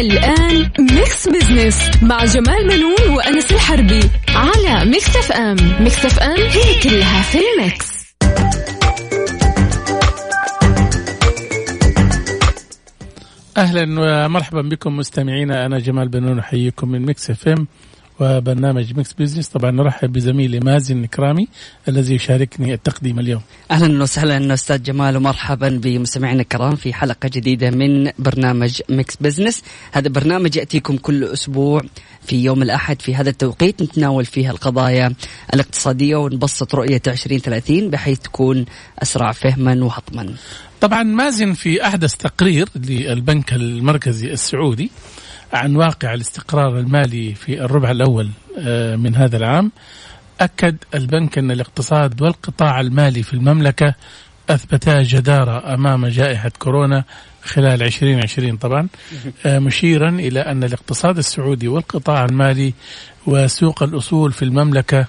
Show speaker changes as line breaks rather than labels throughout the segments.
الآن Mix Business مع جمال بنون وأنس الحربي على Mix FM Mix FM هي كلها في ال
mix. أهلا ومرحبا بكم مستمعينا. أنا جمال بنون أحييكم من Mix FM وبرنامج Mix Business طبعا نرحب بزميلي مازن الكرامي الذي يشاركني التقديم اليوم.
أهلا وسهلا أستاذ جمال ومرحبا بمستمعينا الكرام في حلقة جديدة من برنامج Mix Business هذا برنامج يأتيكم كل أسبوع في يوم الأحد في هذا التوقيت. نتناول فيها القضايا الاقتصادية ونبسط رؤية 2030 بحيث تكون أسرع فهما وهضما
طبعا مازن في أحدث تقرير للبنك المركزي السعودي. عن واقع الاستقرار المالي في الربع الأول آه، من هذا العام أكد البنك أن الاقتصاد والقطاع المالي في المملكة أثبتا جدارة أمام جائحة كورونا خلال 2020 طبعا آه، مشيرا إلى أن الاقتصاد السعودي والقطاع المالي وسوق الأصول في المملكة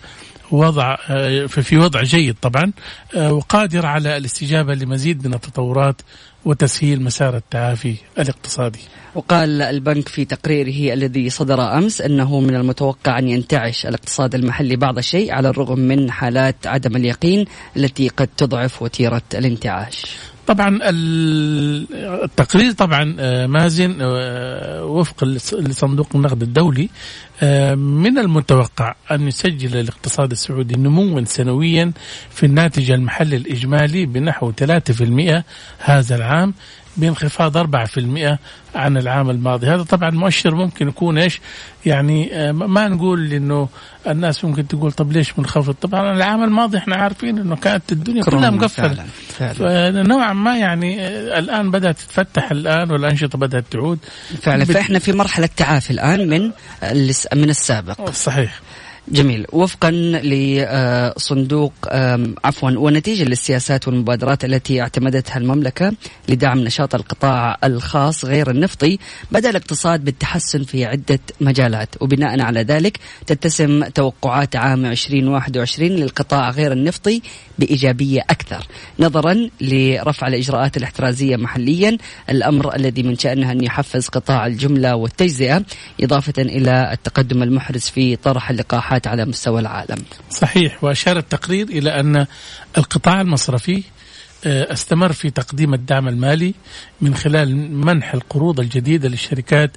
وضع آه، في وضع جيد طبعا وقادر على الاستجابة لمزيد من التطورات وتسهيل مسار التعافي الاقتصادي.
وقال البنك في تقريره الذي صدر أمس أنه من المتوقع أن ينتعش الاقتصاد المحلي بعض الشيء على الرغم من حالات عدم اليقين التي قد تضعف وتيرة الانتعاش.
طبعا التقرير طبعا آه، مازن آه، وفق لصندوق النقد الدولي آه، من المتوقع أن يسجل الاقتصاد السعودي نموا سنويا في الناتج المحلي الإجمالي بنحو 3% هذا العام. بانخفاض 4% عن العام الماضي. هذا طبعا مؤشر ممكن يكون إيش؟ يعني آه، ما نقول إنه الناس ممكن تقول طب ليش منخفض طبعا العام الماضي إحنا عارفين إنه كانت الدنيا كلها مقفلة. فنوعا ما يعني آه، الآن بدأت تتفتح الآن والأنشطة بدأت تعود.
فعلا فإحنا في مرحلة تعافي الآن من من السابق.
صحيح.
جميل. وفقا لصندوق عفوا ونتيجة للسياسات والمبادرات التي اعتمدتها المملكة لدعم نشاط القطاع الخاص غير النفطي بدأ الاقتصاد بالتحسن في عدة مجالات. وبناء على ذلك تتسم توقعات عام 2021 للقطاع غير النفطي بإيجابية أكثر. نظرا لرفع الإجراءات الاحترازية محليا الأمر الذي من شأنها أن يحفز قطاع الجملة والتجزئة إضافة إلى التقدم المحرز في طرح اللقاحات الصفحات على مستوى العالم.
صحيح وأشار التقرير إلى أن القطاع المصرفي آه، استمر في تقديم الدعم المالي من خلال منح القروض الجديدة للشركات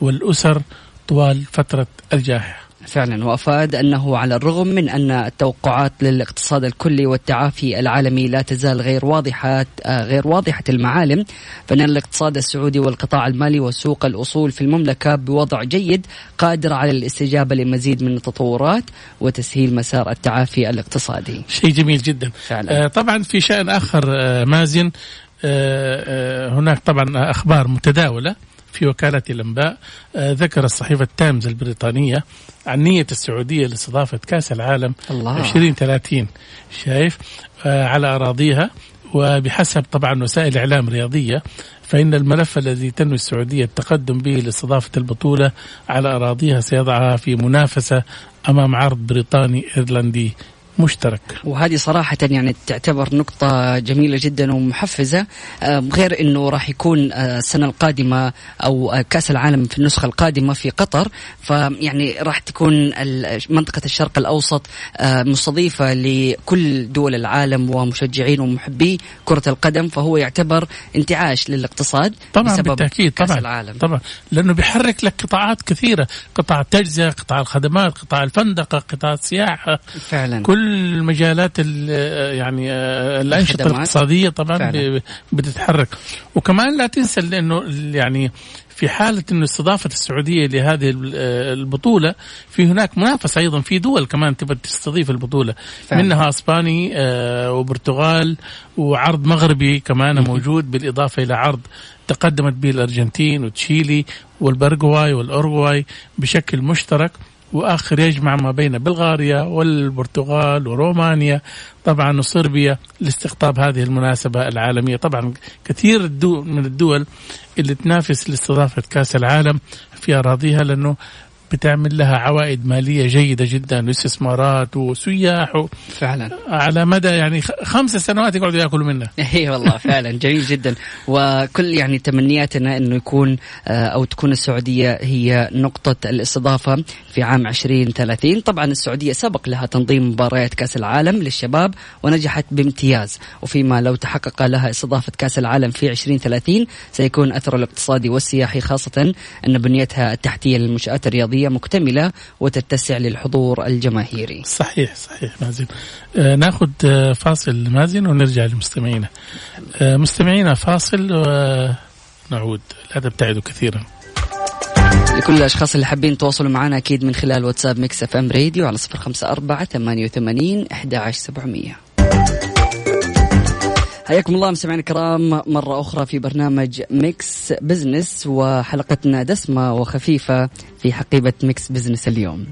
والأسر طوال فترة الجائحة.
فعلا وأفاد أنه على الرغم من أن التوقعات للاقتصاد الكلي والتعافي العالمي لا تزال غير واضحة آه، غير واضحة المعالم فإن الاقتصاد السعودي والقطاع المالي وسوق الأصول في المملكة بوضع جيد قادر على الاستجابة لمزيد من التطورات وتسهيل مسار التعافي الاقتصادي.
شيء جميل جدا. فعلا. آه طبعا في شأن آخر آه مازن آه هناك طبعا أخبار متداولة في وكالة الأنباء آه، ذكر الصحيفة تايمز البريطانية عن نية السعودية لاستضافة كأس العالم الله. 2030 شايف آه، على أراضيها وبحسب طبعا وسائل إعلام رياضية فإن الملف الذي تنوي السعودية التقدم به لاستضافة البطولة على أراضيها سيضعها في منافسة أمام عرض بريطاني إيرلندي مشترك.
وهذه صراحة يعني تعتبر نقطة جميلة جدا ومحفزة غير أنه راح يكون آه، السنة القادمة أو آه، كأس العالم في النسخة القادمة في قطر. فيعني راح تكون منطقة الشرق الأوسط آه، مستضيفة لكل دول العالم ومشجعين ومحبي كرة القدم فهو يعتبر انتعاش للاقتصاد
طبعا بسبب بالتأكيد كأس طبعا العالم. طبعا لأنه بيحرك لك قطاعات كثيرة قطاع التجزئة قطاع الخدمات قطاع الفندقة قطاع السياحة.
فعلا.
كل المجالات يعني آه، الأنشطة الاقتصادية طبعا فعلا. بتتحرك. وكمان لا تنسى لأنه يعني في حالة أنه استضافة السعودية لهذه آه، البطولة في هناك منافسة أيضا في دول كمان تبغى تستضيف البطولة. فعلا. منها أسباني آه، وبرتغال وعرض مغربي كمان موجود بالإضافة إلى عرض تقدمت به الأرجنتين وتشيلي والبرغواي والأورغواي بشكل مشترك. وآخر يجمع ما بين بلغاريا والبرتغال ورومانيا طبعا وصربيا لاستقطاب هذه المناسبة العالمية. طبعا كثير من الدول اللي تنافس لاستضافة كأس العالم في أراضيها لأنه بتعمل لها عوائد مالية جيدة جدا واستثمارات وسياح و...
فعلا.
على مدى يعني خمس سنوات يقعدوا يأكلوا منها.
اي والله فعلا. جميل جدا. وكل يعني تمنياتنا إنه يكون آه، أو تكون السعودية هي نقطة الاستضافة في عام 2030 طبعا السعودية سبق لها تنظيم مباريات كأس العالم للشباب ونجحت بامتياز. وفيما لو تحقق لها استضافة كأس العالم في 2030 سيكون أثر الاقتصادي والسياحي خاصة إن بنيتها التحتية للمنشآت الرياضيه مكتملة وتتسع للحضور الجماهيري.
صحيح صحيح مازن. آه ناخذ آه فاصل مازن ونرجع لمستمعينا. آه مستمعينا فاصل ونعود لا تبتعدوا كثيرا.
لكل الأشخاص اللي حابين يتواصلوا معنا أكيد من خلال واتساب Mix FM Radio على صفر خمسة أربعة ثمانية وثمانين أحد عشر سبعمية حياكم الله مستمعينا الكرام مرة أخرى في برنامج Mix Business وحلقتنا دسمة وخفيفة في حقيبة Mix Business اليوم.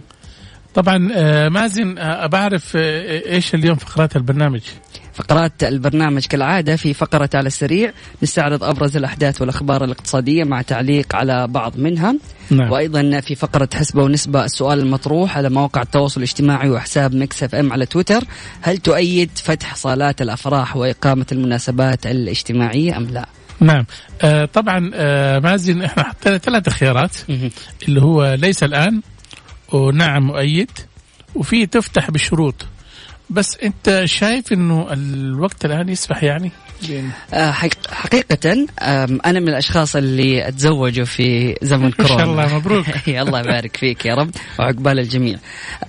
طبعا آه، مازن آه، بعرف آه، إيش اليوم فقرات البرنامج؟
فقرات البرنامج كالعادة في فقرة على السريع. نستعرض أبرز الأحداث والأخبار الاقتصادية مع تعليق على بعض منها. نعم. وأيضا في فقرة حسبة ونسبة السؤال المطروح على مواقع التواصل الاجتماعي وحساب Mix FM على تويتر. هل تؤيد فتح صالات الأفراح وإقامة المناسبات الاجتماعية أم لا؟
نعم. آه طبعا آه مازن إحنا حطينا ثلاث خيارات. اللي هو ليس الآن ونعم مؤيد وفي تفتح بشروط. بس انت شايف انه الوقت الآن يسمح يعني؟
آه، حقيقة أنا من الأشخاص اللي تزوجوا في زمن كورونا
ما شاء الله مبروك.
الله يبارك فيك يا رب وعقبال الجميع.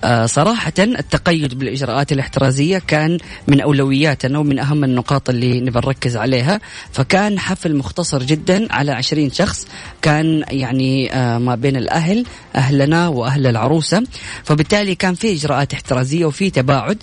آه، صراحة التقيد بالإجراءات الاحترازية كان من أولوياتنا ومن أهم النقاط اللي نبغى نركز عليها. فكان حفل مختصر جدا على عشرين شخص كان يعني آه، ما بين الأهل أهلنا وأهل العروسة. فبالتالي كان في إجراءات احترازية وفي تباعد.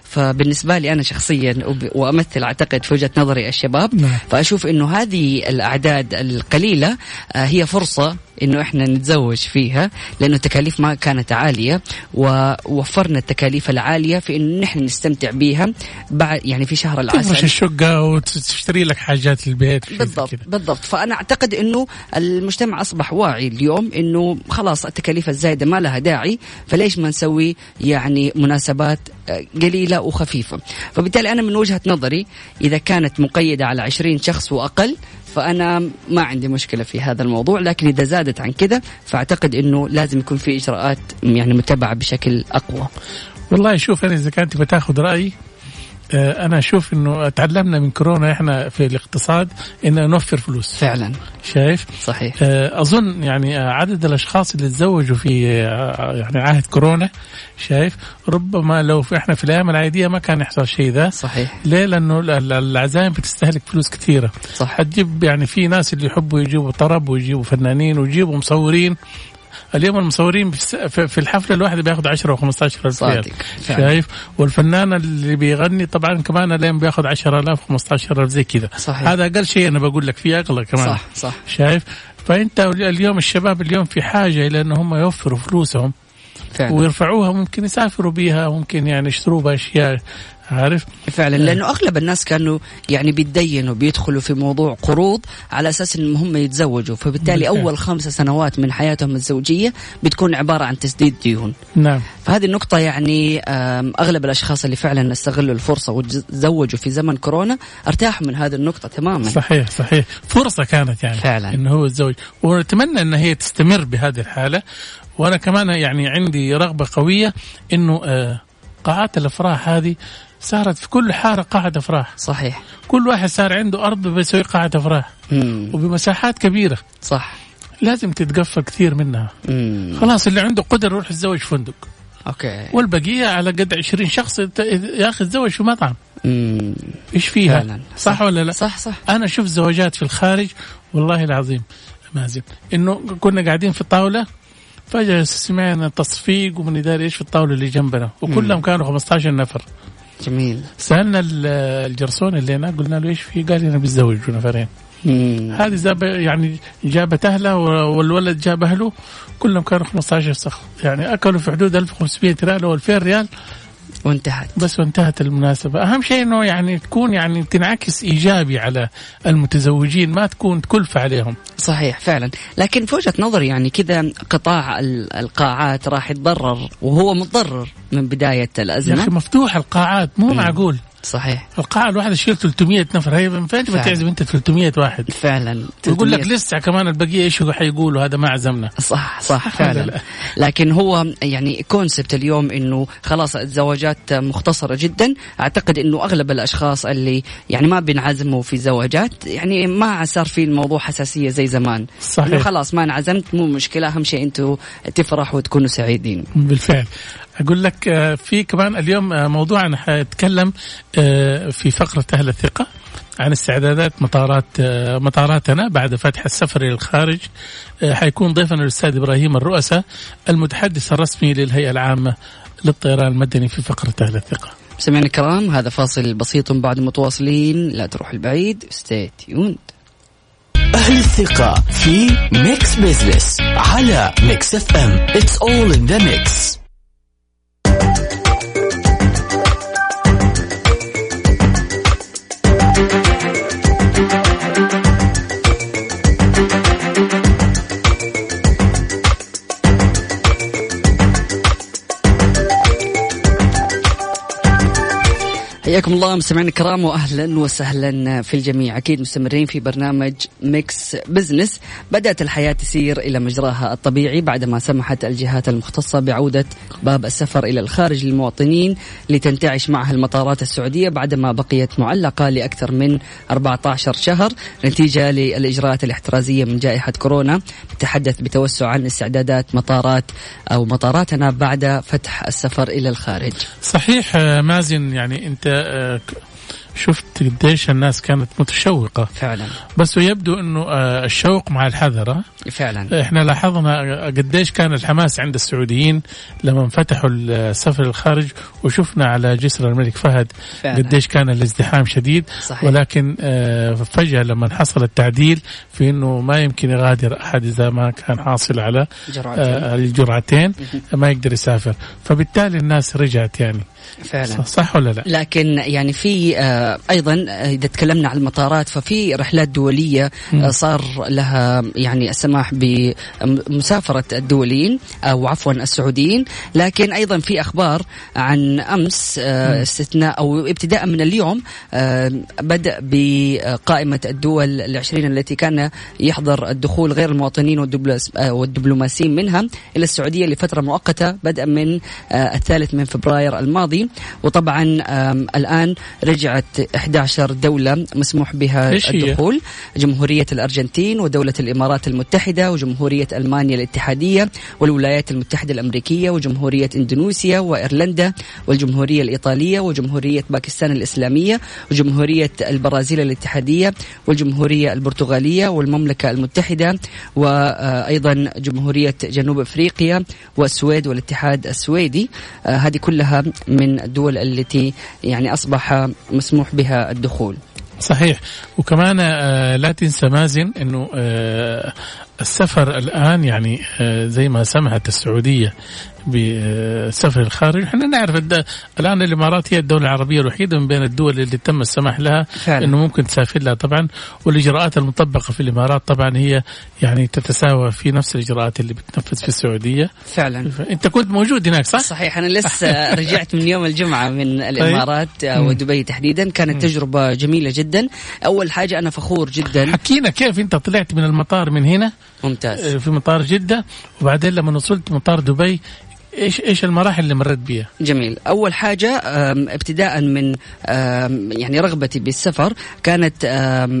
فبالنسبة لي أنا شخصيا وأمثل أعتقد في وجهة نظري الشباب نعم. فأشوف أنه هذه الأعداد القليلة آه، هي فرصة إنه إحنا نتزوج فيها لأنه التكاليف ما كانت عالية ووفرنا التكاليف العالية في إنه نحن نستمتع بها بعد يعني في شهر العسل.
تفرش الشقة وتشتري لك حاجات البيت
بالضبط بالضبط. فأنا أعتقد إنه المجتمع أصبح واعي اليوم إنه خلاص التكاليف الزايدة ما لها داعي فليش ما نسوي يعني مناسبات آه، وخفيفه فبالتالي أنا من وجهة نظري إذا كانت مقيدة على 20 شخص وأقل فأنا ما عندي مشكلة في هذا الموضوع. لكن إذا زادت عن كذا فأعتقد إنه لازم يكون في إجراءات يعني متبعة بشكل أقوى.
والله شوف أنا إذا كانت بتاخذ رايي آه، أنا أشوف إنه تعلمنا من كورونا إحنا في الاقتصاد إن نوفر فلوس.
فعلا.
شايف؟
صحيح.
آه، أظن يعني عدد الأشخاص اللي تزوجوا في آه، يعني عهد كورونا شايف؟ ربما لو في إحنا في الأيام العادية ما كان يحصل شيء ذا.
صحيح.
ليه لأنه العزائم بتستهلك فلوس كثيرة.
صح.
حتجيب يعني في ناس اللي يحبوا يجيبوا طرب ويجيبوا فنانين ويجيبوا مصورين. اليوم المصورين في الحفلة الواحده بياخذ 10 و15 ألف ريال. شايف؟ والفنان اللي بيغني طبعا كمان اليوم بياخذ 10000 15000 زي كذا. هذا أقل شيء أنا بقول لك في اغلى كمان.
صح صح.
شايف؟ فأنت اليوم الشباب اليوم في حاجة إلى إن هم يوفروا فلوسهم
فعلا.
ويرفعوها ممكن يسافروا بيها ممكن يعني يشتروا بها اشياء عارف؟
فعلا لأنه أغلب الناس كانوا يعني بيتدينوا بيدخلوا في موضوع قروض على أساس إن هم يتزوجوا. فبالتالي بالفعل. أول خمسة سنوات من حياتهم الزوجية بتكون عبارة عن تسديد ديون.
نعم.
فهذه النقطة يعني أغلب الأشخاص اللي فعلا استغلوا الفرصة وتزوجوا في زمن كورونا ارتاحوا من هذه النقطة تماما.
صحيح صحيح. فرصة كانت يعني
فعلا.
إنه هو يتزوج. ونتمنى إن هي تستمر بهذه الحالة. وأنا كمان يعني عندي رغبة قوية إنه آه، قاعات الأفراح هذه صارت في كل حارة قاعة أفراح.
صحيح.
كل واحد صار عنده أرض بيسوي قاعة أفراح. وبمساحات كبيرة.
صح.
لازم تتقفل كثير منها.
مم.
خلاص اللي عنده قدر يروح يتزوج فندق.
أوكي.
والبقية على قد 20 شخص يا أخي تزوج في مطعم.
مم.
إيش فيها؟
فعلا.
صح, صح. ولا لا؟
صح صح.
أنا أشوف زواجات في الخارج والله العظيم مازن إنه كنا قاعدين في الطاولة فجأة سمعنا تصفيق ومن اداري إيش في الطاولة اللي جنبنا. وكلهم كانوا 15 نفر.
جميل.
سألنا الجرسون اللي هناك قلنا له إيش في؟ قال لنا بيتزوجوا نفرين. هذه زاب يعني جابت اهله والولد جاب أهله. كلهم كانوا 15 شخص يعني أكلوا في حدود 1500 ريال أو 2000 ريال.
وانتهت.
بس وانتهت المناسبة. أهم شيء أنه يعني تكون يعني تنعكس إيجابي على المتزوجين ما تكون كلفة عليهم.
صحيح فعلا. لكن في وجهة نظري يعني كذا قطاع القاعات راح يتضرر وهو متضرر من بداية الأزمة.
يا أخي مفتوح القاعات مو معقول.
صحيح.
القاعة الواحدة تشيل 300 نفر. هي من فين تعزم أنت 300 واحد.
فعلا.
ويقول لك لسه كمان البقية إيش حيقولوا هذا ما عزمنا.
صح صح فعلا. لكن هو يعني كونسبت اليوم إنه خلاص الزواجات مختصرة جدا. أعتقد إنه أغلب الأشخاص اللي يعني ما بينعزموا في زواجات يعني ما صار في الموضوع حساسية زي زمان.
صحيح.
خلاص ما انعزمت مو مشكلة. أهم شيء أنتم تفرحوا وتكونوا سعيدين.
بالفعل. أقول لك آه، في كمان اليوم آه، موضوع أنا حأتكلم آه، في فقرة أهل الثقة عن استعدادات مطارات مطاراتنا بعد فتح السفر إلى الخارج. حيكون ضيفنا الأستاذ إبراهيم الرؤساء المتحدث الرسمي للهيئة العامة للطيران المدني في فقرة أهل الثقة.
سمعنا الكرام هذا فاصل بسيط بعد متواصلين. لا تروح البعيد ستي تيوند
أهل الثقة في Mix Business على Mix FM it's all in the mix
حياكم الله مستمعينا الكرام واهلا وسهلا في الجميع. أكيد مستمرين في برنامج Mix Business بدأت الحياة تسير إلى مجراها الطبيعي بعدما سمحت الجهات المختصة بعودة باب السفر إلى الخارج للمواطنين لتنتعش معها المطارات السعودية بعدما بقيت معلقة لأكثر من 14 شهر. نتيجة للإجراءات الاحترازية من جائحة كورونا. نتحدث بتوسع عن استعدادات مطارات أو مطاراتنا بعد فتح السفر إلى الخارج.
صحيح مازن يعني أنت آه، شفت قديش الناس كانت متشوقة.
فعلا.
بس يبدو إنه آه، الشوق مع الحذر
فعلا.
إحنا لاحظنا قديش كان الحماس عند السعوديين لما فتحوا السفر الخارج وشفنا على جسر الملك فهد فعلا. قديش كان الازدحام شديد.
صحيح.
ولكن آه، فجأة لما حصل التعديل في إنه ما يمكن يغادر أحد إذا ما كان حاصل على
جرعتين,
الجرعتين ما يقدر يسافر. فبالتالي الناس رجعت يعني.
فعلا.
صح ولا لا؟
لكن يعني في آه، أيضا إذا تكلمنا عن المطارات ففي رحلات دولية آه، صار لها يعني السماح بمسافرة الدوليين أو عفوا السعوديين. لكن أيضا في أخبار عن أمس آه، استثناء أو ابتداء من اليوم بدا بقائمة الدول العشرين التي كان يحضر الدخول غير المواطنين والدبلوماسيين منها إلى السعودية لفترة مؤقتة بدءا من الثالث من فبراير الماضي. وطبعا الآن رجعت 11 دولة مسموح بها الدخول. جمهورية الأرجنتين ودولة الإمارات المتحدة وجمهورية ألمانيا الاتحادية والولايات المتحدة الأمريكية وجمهورية إندونيسيا وإيرلندا والجمهورية الإيطالية وجمهورية باكستان الإسلامية وجمهورية البرازيل الاتحادية والجمهورية البرتغالية والمملكة المتحدة وأيضا جمهورية جنوب أفريقيا والسويد والاتحاد السويدي. آه، هذه كلها من من الدول التي يعني أصبح مسموح بها الدخول.
صحيح. وكمان آه، لا تنسى مازن إنه آه، السفر الآن يعني آه، زي ما سمحت السعودية بالسفر الخارجي إحنا نعرف الآن الإمارات هي الدولة العربية الوحيدة من بين الدول اللي تم السماح لها
فعلا.
إنه ممكن تسافر لها طبعا. والإجراءات المطبقة في الإمارات طبعا هي يعني تتساوى في نفس الإجراءات اللي بتنفذ في السعودية.
فعلا.
أنت كنت موجود هناك صح؟
صحيح أنا لسه رجعت من يوم الجمعة من طيب. الإمارات طيب. ودبي تحديدا. كانت تجربة جميلة جدا. أول حاجة أنا فخور جدا.
حكينا كيف أنت طلعت من المطار من هنا؟
ممتاز.
في مطار جدة. وبعدين لما وصلت مطار دبي إيش إيش المراحل اللي مرت بها؟
جميل، أول حاجة ابتداء من يعني رغبتي بالسفر كانت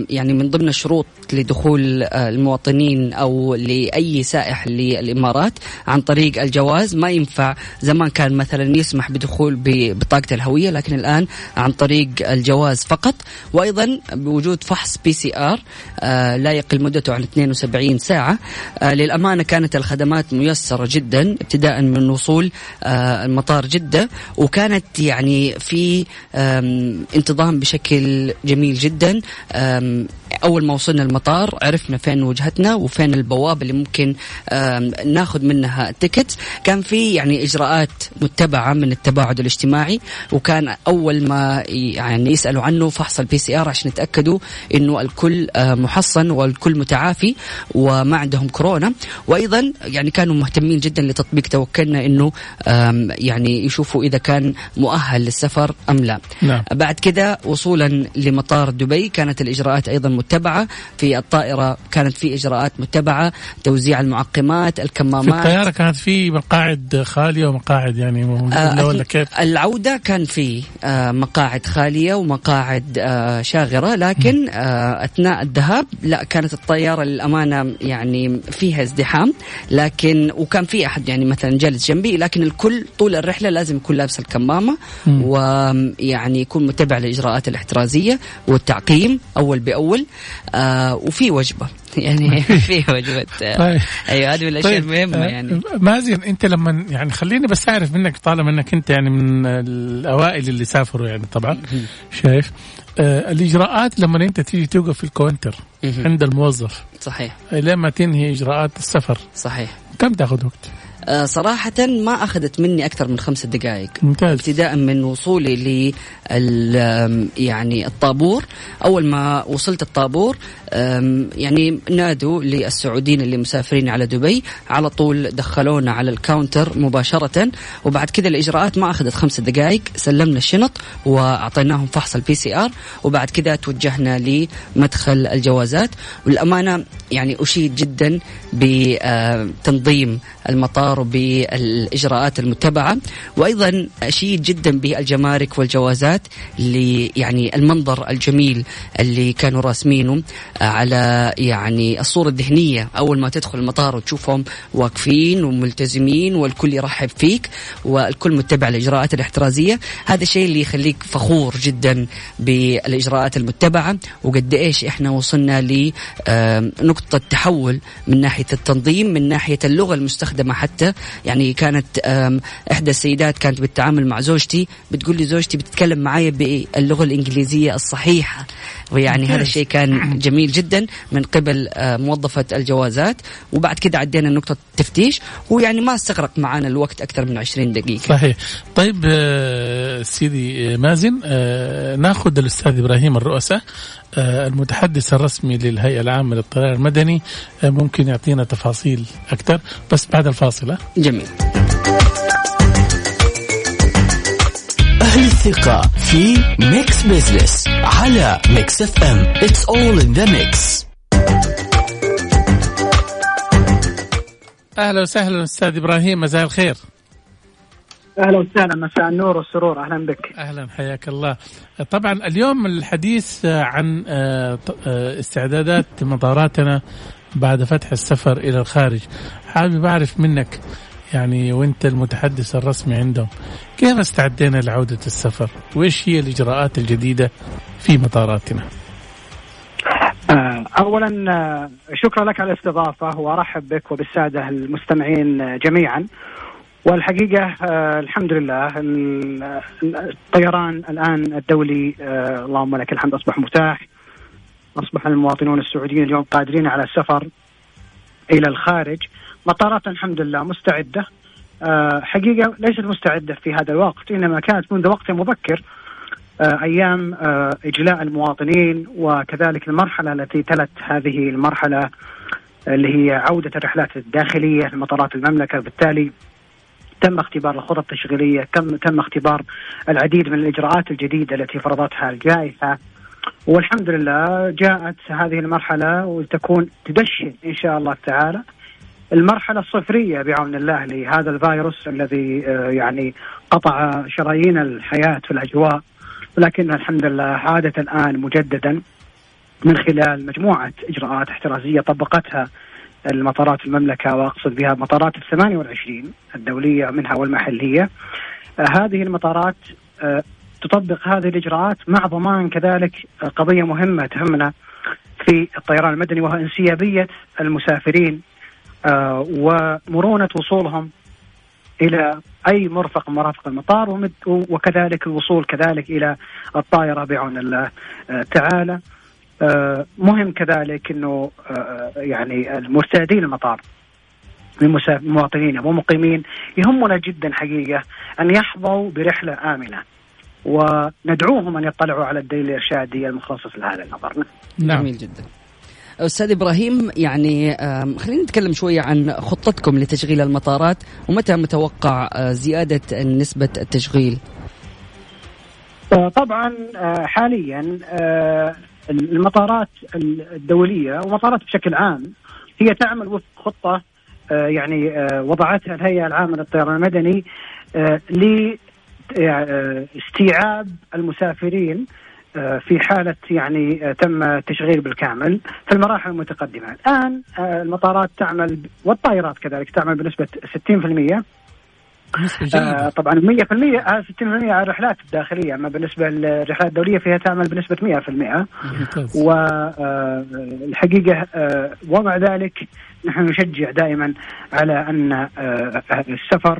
يعني من ضمن الشروط لدخول آه، المواطنين أو لأي سائح للإمارات عن طريق الجواز. ما ينفع زمان كان مثلا يسمح بدخول ببطاقه الهوية لكن الآن عن طريق الجواز فقط. وأيضا بوجود فحص PCR لا يقل مدته عن 72 ساعة. آه، للأمانة كانت الخدمات ميسرة جدا ابتداء من وصول آه، المطار جدة. وكانت يعني في انتظام بشكل جميل جدا. أول ما وصلنا المطار عرفنا فين وجهتنا وفين البوابه اللي ممكن ناخذ منها ال ticket. كان في يعني إجراءات متبعة من التباعد الاجتماعي وكان أول ما يعني يسألوا عنه فحص ال PCR عشان يتأكدوا إنه الكل آه، محصن والكل متعافي وما عندهم كورونا. وأيضا يعني كانوا مهتمين جدا لتطبيق توكلنا إنه يعني يشوفوا إذا كان مؤهل للسفر أم لا. نعم. بعد كده وصولا لمطار دبي كانت الإجراءات أيضا متبعة في الطائرة كانت في إجراءات متبعة توزيع المعقمات الكمامات. في
الطيارة كانت في مقاعد خالية ومقاعد يعني
آه ولا كيف؟ العودة كان في آه مقاعد خالية ومقاعد آه شاغرة لكن أثناء الذهاب لا كانت الطيارة للأمانة يعني فيها ازدحام لكن وكان في أحد يعني مثلا جالس جنبي لكن الكل طول الرحلة لازم يكون لابس الكمامة ويعني يكون متبع الاجراءات الاحترازية والتعقيم أول بأول. آه وفي وجبة. يعني في وجبة. طيب. أيوه هذه من الأشياء طيب. المهمة يعني.
مازن أنت لما يعني خليني بس أعرف منك طالما أنك أنت يعني من الأوائل اللي سافروا يعني طبعا. شايف؟ آه الإجراءات لما أنت تيجي توقف في الكونتر عند الموظف
صحيح.
لما تنهي إجراءات السفر
صحيح.
كم تاخذ وقت؟
آه، صراحة ما أخذت مني أكثر من خمس دقائق.
ممتاز.
ابتداء من وصولي ل يعني الطابور. أول ما وصلت الطابور يعني نادوا للسعوديين اللي مسافرين على دبي. على طول دخلونا على الكاونتر مباشرة. وبعد كذا الإجراءات ما أخذت خمس دقائق. سلمنا الشنط وأعطيناهم فحص ال PCR وبعد كذا توجهنا لمدخل الجوازات. والأمانة يعني أشيد جدا بتنظيم المطار وبالاجراءات المتبعة. وأيضا أشيد جدا بالجمارك والجوازات اللي يعني المنظر الجميل اللي كانوا راسمينه على يعني الصورة الذهنية. أول ما تدخل المطار وتشوفهم واقفين وملتزمين والكل يرحب فيك والكل متبع الاجراءات الاحترازية هذا الشيء اللي يخليك فخور جدا بالإجراءات المتبعة. وقد إيش إحنا وصلنا لنقطه تحول من ناحية التنظيم من ناحية اللغة المستخدمة حتى يعني كانت إحدى السيدات كانت بالتعامل مع زوجتي بتقول لي زوجتي بتتكلم معايا باللغة الإنجليزية الصحيحة. ويعني هذا الشيء كان جميل جدا من قبل موظفة الجوازات. وبعد كده عدينا نقطة التفتيش ويعني ما استغرق معنا الوقت أكثر من 20 دقيقة.
صحيح. طيب آه، سيدي مازن آه، ناخذ الأستاذ إبراهيم الروساء آه، المتحدث الرسمي للهيئة العامة للطيران المدني آه، ممكن يعطينا تفاصيل أكثر. بس بعد الفاصل
جميل.
الثقة في Mix Business على Mix FM it's all in the mix.
أهلا وسهلا أستاذ إبراهيم مساء الخير.
أهلا وسهلا مساء النور والسرور أهلا بك.
أهلا حياك الله. طبعا اليوم الحديث عن آه، آه، استعدادات مطاراتنا بعد فتح السفر إلى الخارج. حابب أعرف منك يعني وانت المتحدث الرسمي عندهم كيف استعدينا لعودة السفر؟ وإيش هي الإجراءات الجديدة في مطاراتنا؟
آه، اولا شكرا لك على الاستضافة وأرحب بك وبالسادة المستمعين جميعا. والحقيقة آه الحمد لله الطيران الآن الدولي آه اللهم لك الحمد أصبح متاح. أصبح المواطنون السعوديين اليوم قادرين على السفر إلى الخارج. مطارات الحمد لله مستعدة. آه حقيقة ليست مستعدة في هذا الوقت إنما كانت منذ وقت مبكر آه أيام آه إجلاء المواطنين وكذلك المرحلة التي تلت هذه المرحلة اللي هي عودة الرحلات الداخلية لمطارات المملكة. بالتالي تم اختبار الخطط التشغيلية، تم تم اختبار العديد من الإجراءات الجديدة التي فرضتها الجائحة. والحمد لله جاءت هذه المرحلة وتكون تدشن إن شاء الله تعالى. المرحلة الصفرية بعون الله لهذا الفيروس الذي آه، يعني قطع شرايين الحياة في الأجواء ولكن الحمد لله عادت الآن مجددا من خلال مجموعة إجراءات احترازية طبقتها المطارات المملكة وأقصد بها مطارات ال 28 الدولية منها والمحلية. آه، هذه المطارات آه، تطبق هذه الإجراءات مع ضمان كذلك قضية مهمة تهمنا في الطيران المدني وهو انسيابية المسافرين آه، ومرونة وصولهم إلى أي مرفق من مرافق المطار وكذلك الوصول كذلك إلى الطائرة بعون الله تعالى مهم كذلك إنه يعني المرتادين المطار من مواطنين ومقيمين يهمنا جدا حقيقة أن يحظوا برحلة آمنة وندعوهم أن يطلعوا على الدليل الإرشادي المخصص لهذا الامر.
نعم. جميل جدا. أستاذ إبراهيم يعني خلينا نتكلم شوية عن خطتكم لتشغيل المطارات ومتى متوقع آه، زيادة نسبة التشغيل؟
آه، طبعا آه، حاليا المطارات الدولية ومطارات بشكل عام هي تعمل وفق خطة يعني وضعتها الهيئة العامة للطيران المدني لاستيعاب المسافرين آه، في حالة يعني آه، تم تشغيل بالكامل في المراحل المتقدمة. الآن آه، المطارات تعمل والطائرات كذلك تعمل بنسبة 60% آه طبعا 100% 60% على الرحلات الداخلية أما بالنسبة للرحلات الدولية فيها تعمل بنسبة 100% والحقيقة آه ومع ذلك نحن نشجع دائما على أن آه السفر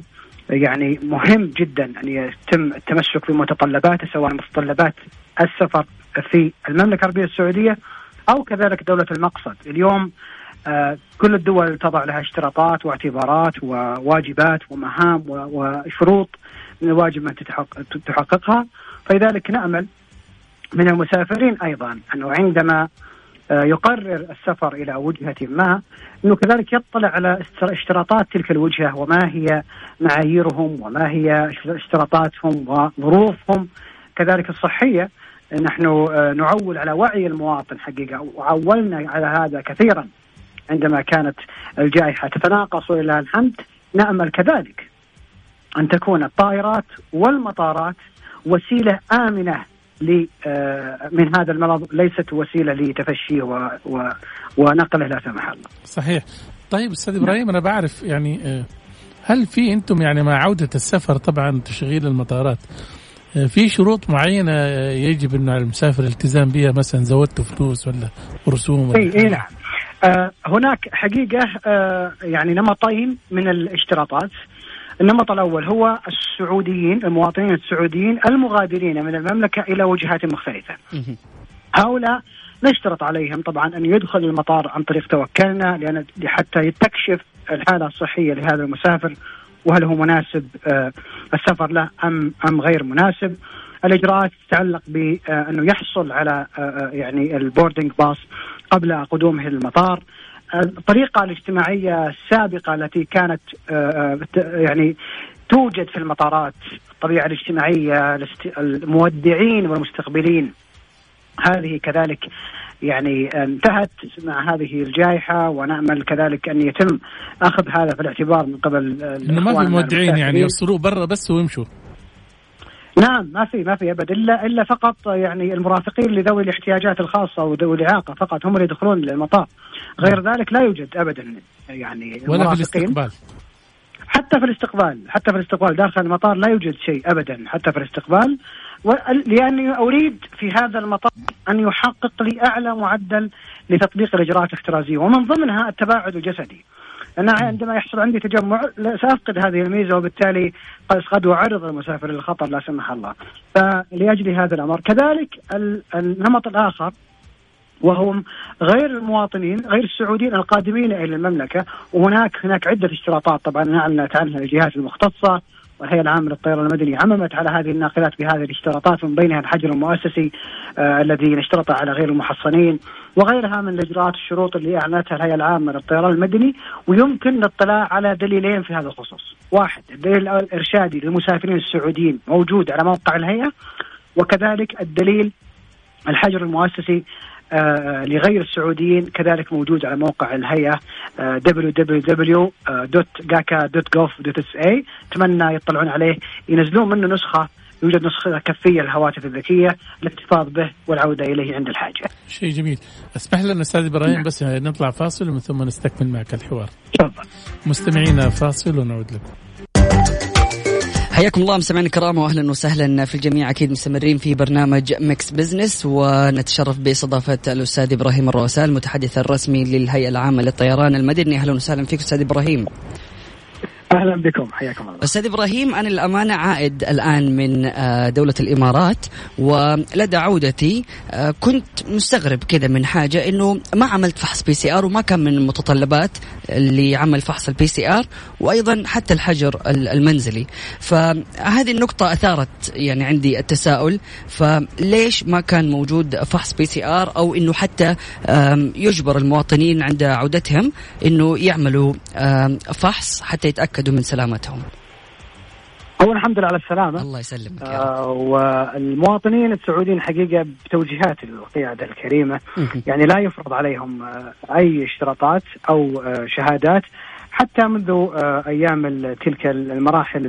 يعني مهم جدا أن يتم التمسك بمتطلباته سواء متطلبات السفر في المملكة العربية السعودية أو كذلك دولة المقصد، اليوم آه كل الدول تضع لها اشتراطات واعتبارات وواجبات ومهام وشروط من الواجب ان تحققها، فلذلك نأمل من المسافرين أيضا أنه عندما آه، يقرر السفر إلى وجهة ما إنه كذلك يطلع على اشتراطات تلك الوجهة وما هي معاييرهم وما هي اشتراطاتهم وظروفهم. كذلك الصحية نحن آه، نعول على وعي المواطن حقيقة وعولنا على هذا كثيرا. عندما كانت الجائحة تتناقص ولله الحمد نأمل كذلك أن تكون الطائرات والمطارات وسيلة آمنة آه، من هذا المرض ليست وسيلة لتفشيه و... و... ونقله لا سمح الله.
صحيح. طيب أستاذ إبراهيم أنا بعرف يعني آه، هل في أنتم يعني مع عودة السفر طبعا تشغيل المطارات آه، في شروط معينة يجب على المسافر الالتزام بها مثلا زودتوا فلوس ولا رسوم
اي اي نعم. آه هناك حقيقة آه يعني نمطين من الاشتراطات النمط الأول هو السعوديين المواطنين السعوديين المغادرين من المملكة إلى وجهات مختلفة. هؤلاء نشترط عليهم طبعا أن يدخل المطار عن طريق توكلنا لأن حتى تكشف الحالة الصحية لهذا المسافر وهل هو مناسب آه، السفر له أم أم غير مناسب. الإجراءات تتعلق بأنه يحصل على آه، يعني البوردنج باص قبل قدومه للمطار. الطريقة الاجتماعية السابقة التي كانت آه، آه، يعني توجد في المطارات الطبيعة الاجتماعية المودعين والمستقبلين هذه كذلك يعني انتهت مع هذه الجائحة ونأمل كذلك أن يتم أخذ هذا في الاعتبار من قبل
ما في مودعين يعني يفصلوه برا بس ويمشوا.
نعم ما في ما في أبد إلا إلا فقط يعني المرافقين لذوي الاحتياجات الخاصة وذوي الإعاقة فقط هم اللي يدخلون للمطار. غير نعم. ذلك لا يوجد ابدا يعني
ولا في الاستقبال.
حتى في الاستقبال حتى في الاستقبال داخل المطار لا يوجد شيء ابدا حتى في الاستقبال. لأني أريد في هذا المطار أن يحقق لي أعلى معدل لتطبيق الإجراءات الاحترازية ومن ضمنها التباعد الجسدي. أنا عندما يحصل عندي تجمع سأفقد هذه الميزة وبالتالي قد أعرض المسافر للخطر لا سمح الله. فلأجل هذا الأمر. كذلك النمط الآخر وهم غير المواطنين غير السعوديين القادمين إلى المملكة. وهناك هناك عدة اشتراطات طبعا أعلنت عنها الجهات المختصة والهيئه العامه للطيران المدني. عممت على هذه الناقلات بهذه الاشتراطات من بينها الحجر المؤسسي آه الذي نشترط على غير المحصنين. وغيرها من الاجراءات الشروط اللي أعلنتها الهيئة العامة للطيران المدني ويمكن الاطلاع على دليلين في هذا الخصوص. واحد الدليل الإرشادي للمسافرين السعوديين موجود على موقع الهيئة وكذلك الدليل الحجر المؤسسي آه لغير السعوديين كذلك موجود على موقع الهيئة آه www. gaca.gov.sa أتمنى يطلعون عليه ينزلون منه نسخة يوجد نسخة كفية للهواتف الذكية الاحتفاظ به والعودة إليه عند الحاجة.
شيء جميل. أسمح لنا أستاذ إبراهيم نعم. بس نطلع فاصل ومن ثم نستكمل معك الحوار.
تفضل.
مستمعينا فاصل ونعود لكم.
حياكم الله مستمعينا الكرام واهلا وسهلا في الجميع. أكيد مستمرين في برنامج Mix Business ونتشرف باستضافة الأستاذ إبراهيم الروساء المتحدث الرسمي للهيئة العامة للطيران المدني. أهلا وسهلا فيك أستاذ إبراهيم.
أهلا بكم. حياكم الله.
أستاذ إبراهيم أنا الامانه عائد الآن من آه، دولة الإمارات ولدى عودتي آه، كنت مستغرب كذا من حاجة إنه ما عملت فحص PCR وما كان من المتطلبات لعمل فحص ال PCR وأيضا حتى الحجر المنزلي. فهذه النقطة أثارت يعني عندي التساؤل فليش ما كان موجود فحص PCR أو إنه حتى يجبر المواطنين عند عودتهم إنه يعملوا فحص حتى يتاكدوا يتاكدوا من سلامتهم.
أولا الحمد لله على السلامة.
الله يسلمك
يا رب. آه والمواطنين السعوديين حقيقة بتوجيهات القيادة الكريمة. يعني لا يفرض عليهم آه أي اشتراطات أو آه شهادات. حتى منذ آه أيام تلك المراحل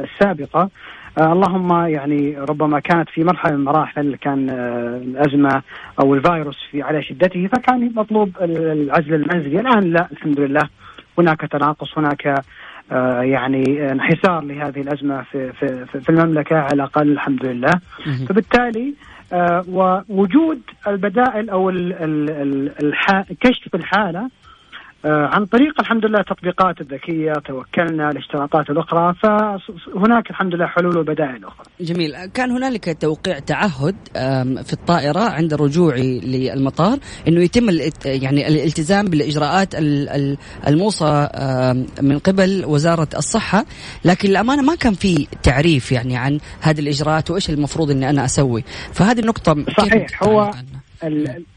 السابقة آه اللهم يعني ربما كانت في مرحلة من المراحل كان آه الأزمة أو الفيروس في على شدته فكان مطلوب العزل المنزلي. الآن لا الحمد لله. هناك تناقص هناك آه، يعني انحسار لهذه الأزمة في في في المملكة على الأقل الحمد لله. فبالتالي آه، ووجود البدائل أو كشف الحالة آه، عن طريق الحمد لله التطبيقات الذكية توكلنا الاشتراطات الأخرى فهناك الحمد لله حلول وبدائل أخرى.
جميل، كان هنالك توقيع تعهد في الطائرة عند رجوعي للمطار إنه يتم يعني الالتزام بالإجراءات الموصى من قبل وزارة الصحة، لكن الامانه ما كان في تعريف يعني عن هذه الإجراءات وإيش المفروض إني أنا أسوي، فهذه النقطة
صحيح هو عنها.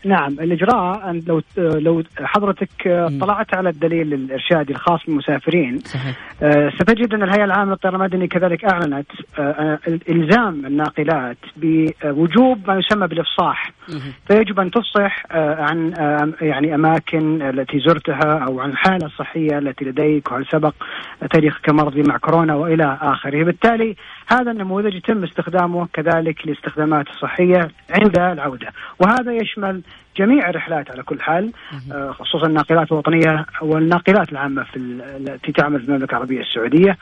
نعم الإجراء لو لو حضرتك اطلعت على الدليل الارشادي الخاص بالمسافرين صحيح. آه، ستجد أن الهيئة العامة للطيران المدني كذلك أعلنت آه، الزام الناقلات بوجوب ما يسمى بالإفصاح فيجب أن تفصح آه، عن يعني أماكن التي زرتها أو عن الحاله الصحيه التي لديك وهل سبق تاريخك مرضي مع كورونا وإلى آخره. بالتالي هذا النموذج يتم استخدامه كذلك لاستخدامات الصحيه عند العودة. وهذا يشمل جميع الرحلات على كل حال آه، خصوصا الناقلات الوطنية والناقلات العامة في التي تعمل في المملكة العربية السعودية.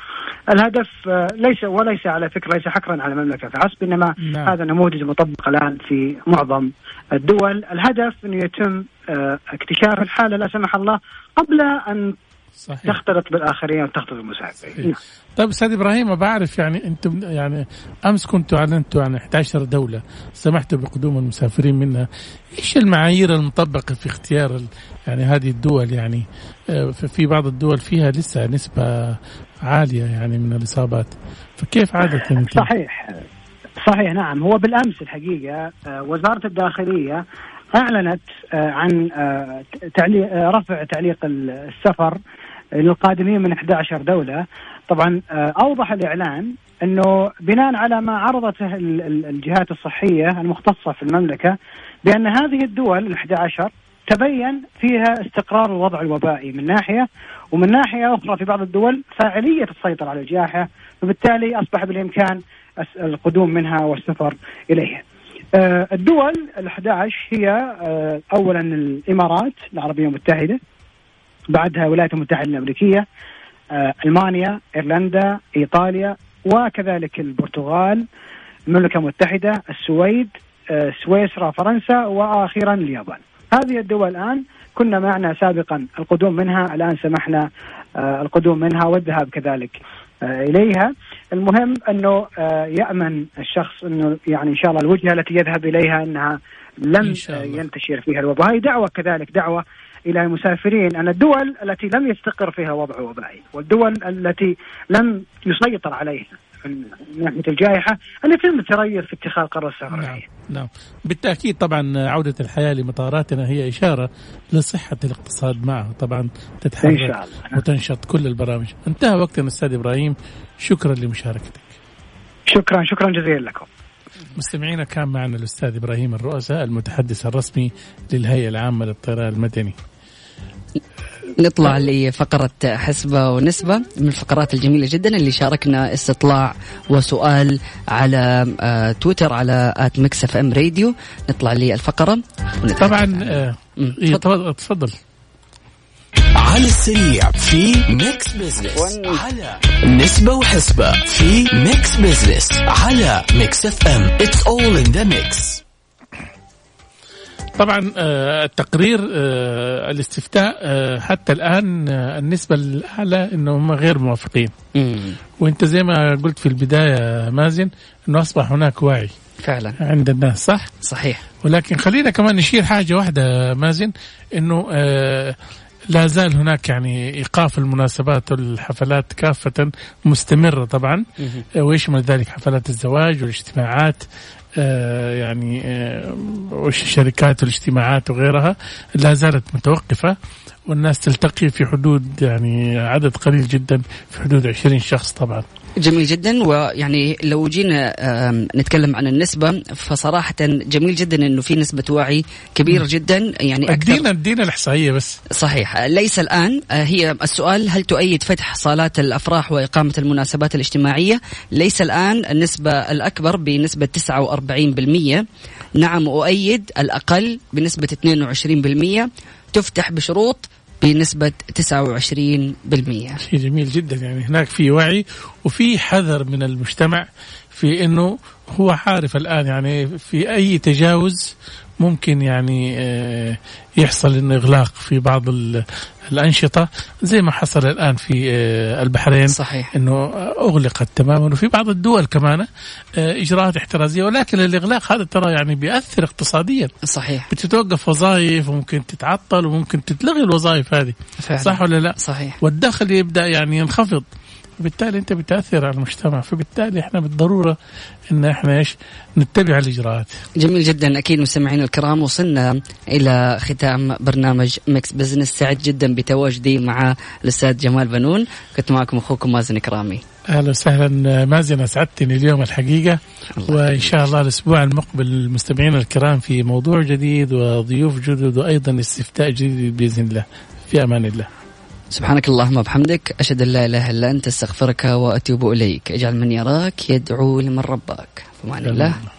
الهدف آه، ليس وليس على فكرة ليس حكرا على المملكة فحسب إنما نعم. هذا نموذج مطبق الآن في معظم الدول، الهدف انه يتم آه، اكتشاف الحالة لا سمح الله قبل أن صحيح. تختلط بالآخرين وتختلط بالمساعدين نعم.
طيب أستاذ إبراهيم بعرف يعني أنتم يعني أمس كنتوا أعلنتوا عن 11 دولة سمحتوا بقدوم المسافرين منها. إيش المعايير المطبقة في اختيار يعني هذه الدول يعني؟ آه، في بعض الدول فيها لسه نسبة عالية يعني من الإصابات. فكيف عادة
صحيح. صحيح نعم. هو بالأمس الحقيقة آه، وزارة الداخلية أعلنت آه، عن تعليق رفع تعليق السفر للقادمين من 11 دولة طبعا آه، أوضح الإعلان إنه بناء على ما عرضته الجهات الصحية المختصة في المملكة بأن هذه الدول ال 11 تبين فيها استقرار الوضع الوبائي من ناحية ومن ناحية أخرى في بعض الدول فاعلية السيطرة على الجائحة وبالتالي أصبح بالإمكان القدوم منها والسفر إليها. آه، الدول ال 11 هي آه، اولا الإمارات العربية المتحدة بعدها الولايات المتحدة الأمريكية آه، ألمانيا إيرلندا إيطاليا وكذلك البرتغال المملكة المتحدة السويد آه، سويسرا فرنسا وأخيرا اليابان. هذه الدول الآن كنا معنا سابقا القدوم منها الآن سمحنا آه، القدوم منها والذهاب كذلك إليها. المهم أنه يأمن الشخص أنه يعني إن شاء الله الوجهة التي يذهب إليها أنها لم ينتشر فيها الوباء. هذه دعوة كذلك دعوة إلى المسافرين أن الدول التي لم يستقر فيها وضع وبائي والدول التي لم يسيطر عليها من ناحية الجائحة أن يتم التريث في اتخاذ قرار السفر
نعم. نعم. بالتأكيد طبعا عودة الحياة لمطاراتنا هي إشارة لصحة الاقتصاد معه. طبعا تتحرك إن شاء الله. وتنشط كل البرامج. انتهى وقتنا أستاذ إبراهيم. شكرا لمشاركتك.
شكرا شكرا جزيلا لكم.
مستمعينا كان معنا الأستاذ إبراهيم الرؤساء المتحدث الرسمي للهيئة العامة للطيران المدني.
نطلع لفقرة حسبة ونسبة من الفقرات الجميلة جدا اللي شاركنا استطلاع وسؤال على آه، تويتر على at Mix FM Radio. نطلع للفقرة
طبعا آه إيه، تفضل.
على السريع في ميكس بزنس على نسبة وحسبة في Mix Business على Mix FM. It's all in the mix
طبعا آه، التقرير آه، الاستفتاء آه، حتى الآن النسبة الأعلى إنه هم غير موافقين. وأنت زي ما قلت في البداية مازن إنه أصبح هناك وعي
فعلا.
عند الناس صح؟
صحيح.
ولكن خلينا كمان نشير حاجة واحدة مازن إنه لا زال هناك يعني إيقاف المناسبات والحفلات كافة مستمرة طبعا. ويشمل ذلك؟ حفلات الزواج والاجتماعات آه، يعني آه، والشركات والاجتماعات وغيرها لا زالت متوقفة والناس تلتقي في حدود يعني عدد قليل جدا في حدود 20 شخص طبعا.
جميل جدا. ويعني لو جينا نتكلم عن النسبة فصراحة جميل جدا إنه في نسبة وعي كبيرة جدا. يعني
ادينا ادينا الإحصائية بس.
صحيح. ليس الآن. آه، هي السؤال هل تؤيد فتح صالات الأفراح وإقامة المناسبات الاجتماعية؟ ليس الآن. النسبة الأكبر بنسبة 49% نعم أؤيد. الأقل بنسبة 22% تفتح بشروط. بنسبة 29% شيء
جميل جدا. يعني هناك في وعي وفي حذر من المجتمع في إنه هو عارف الآن يعني في أي تجاوز ممكن يعني آه، يحصل انه اغلاق في بعض الأنشطة زي ما حصل الآن في آه، البحرين
صحيح.
إنه أغلقت تماما وفي بعض الدول كمان آه، إجراءات احترازية ولكن الإغلاق هذا ترى يعني بيأثر اقتصاديا.
صحيح.
بتتوقف وظائف وممكن تتعطل وممكن تتلغي الوظائف هذه. فعلا. صح ولا لا؟
صحيح.
والدخل يبدأ يعني ينخفض. وبالتالي انت بتاثر على المجتمع. فبالتالي إحنا بالضرورة ان إحنا إيش؟ نتبع الإجراءات.
جميل جدا. أكيد مستمعينا الكرام وصلنا إلى ختام برنامج Mix Business سعيد جدا بتواجدي مع الأستاذ جمال بنون. كنت معكم أخوكم مازن كرامي
أهلا وسهلا. مازن أسعدتني اليوم الحقيقة. وإن شاء الله الأسبوع المقبل المستمعين الكرام في موضوع جديد وضيوف جدد وأيضا استفتاء جديد بإذن الله. في أمان الله.
سبحانك اللهم وبحمدك أشهد أن لا إله إلا أنت أستغفرك وأتوب إليك. اجعل من يراك يدعو لمن رباك. فمان الله.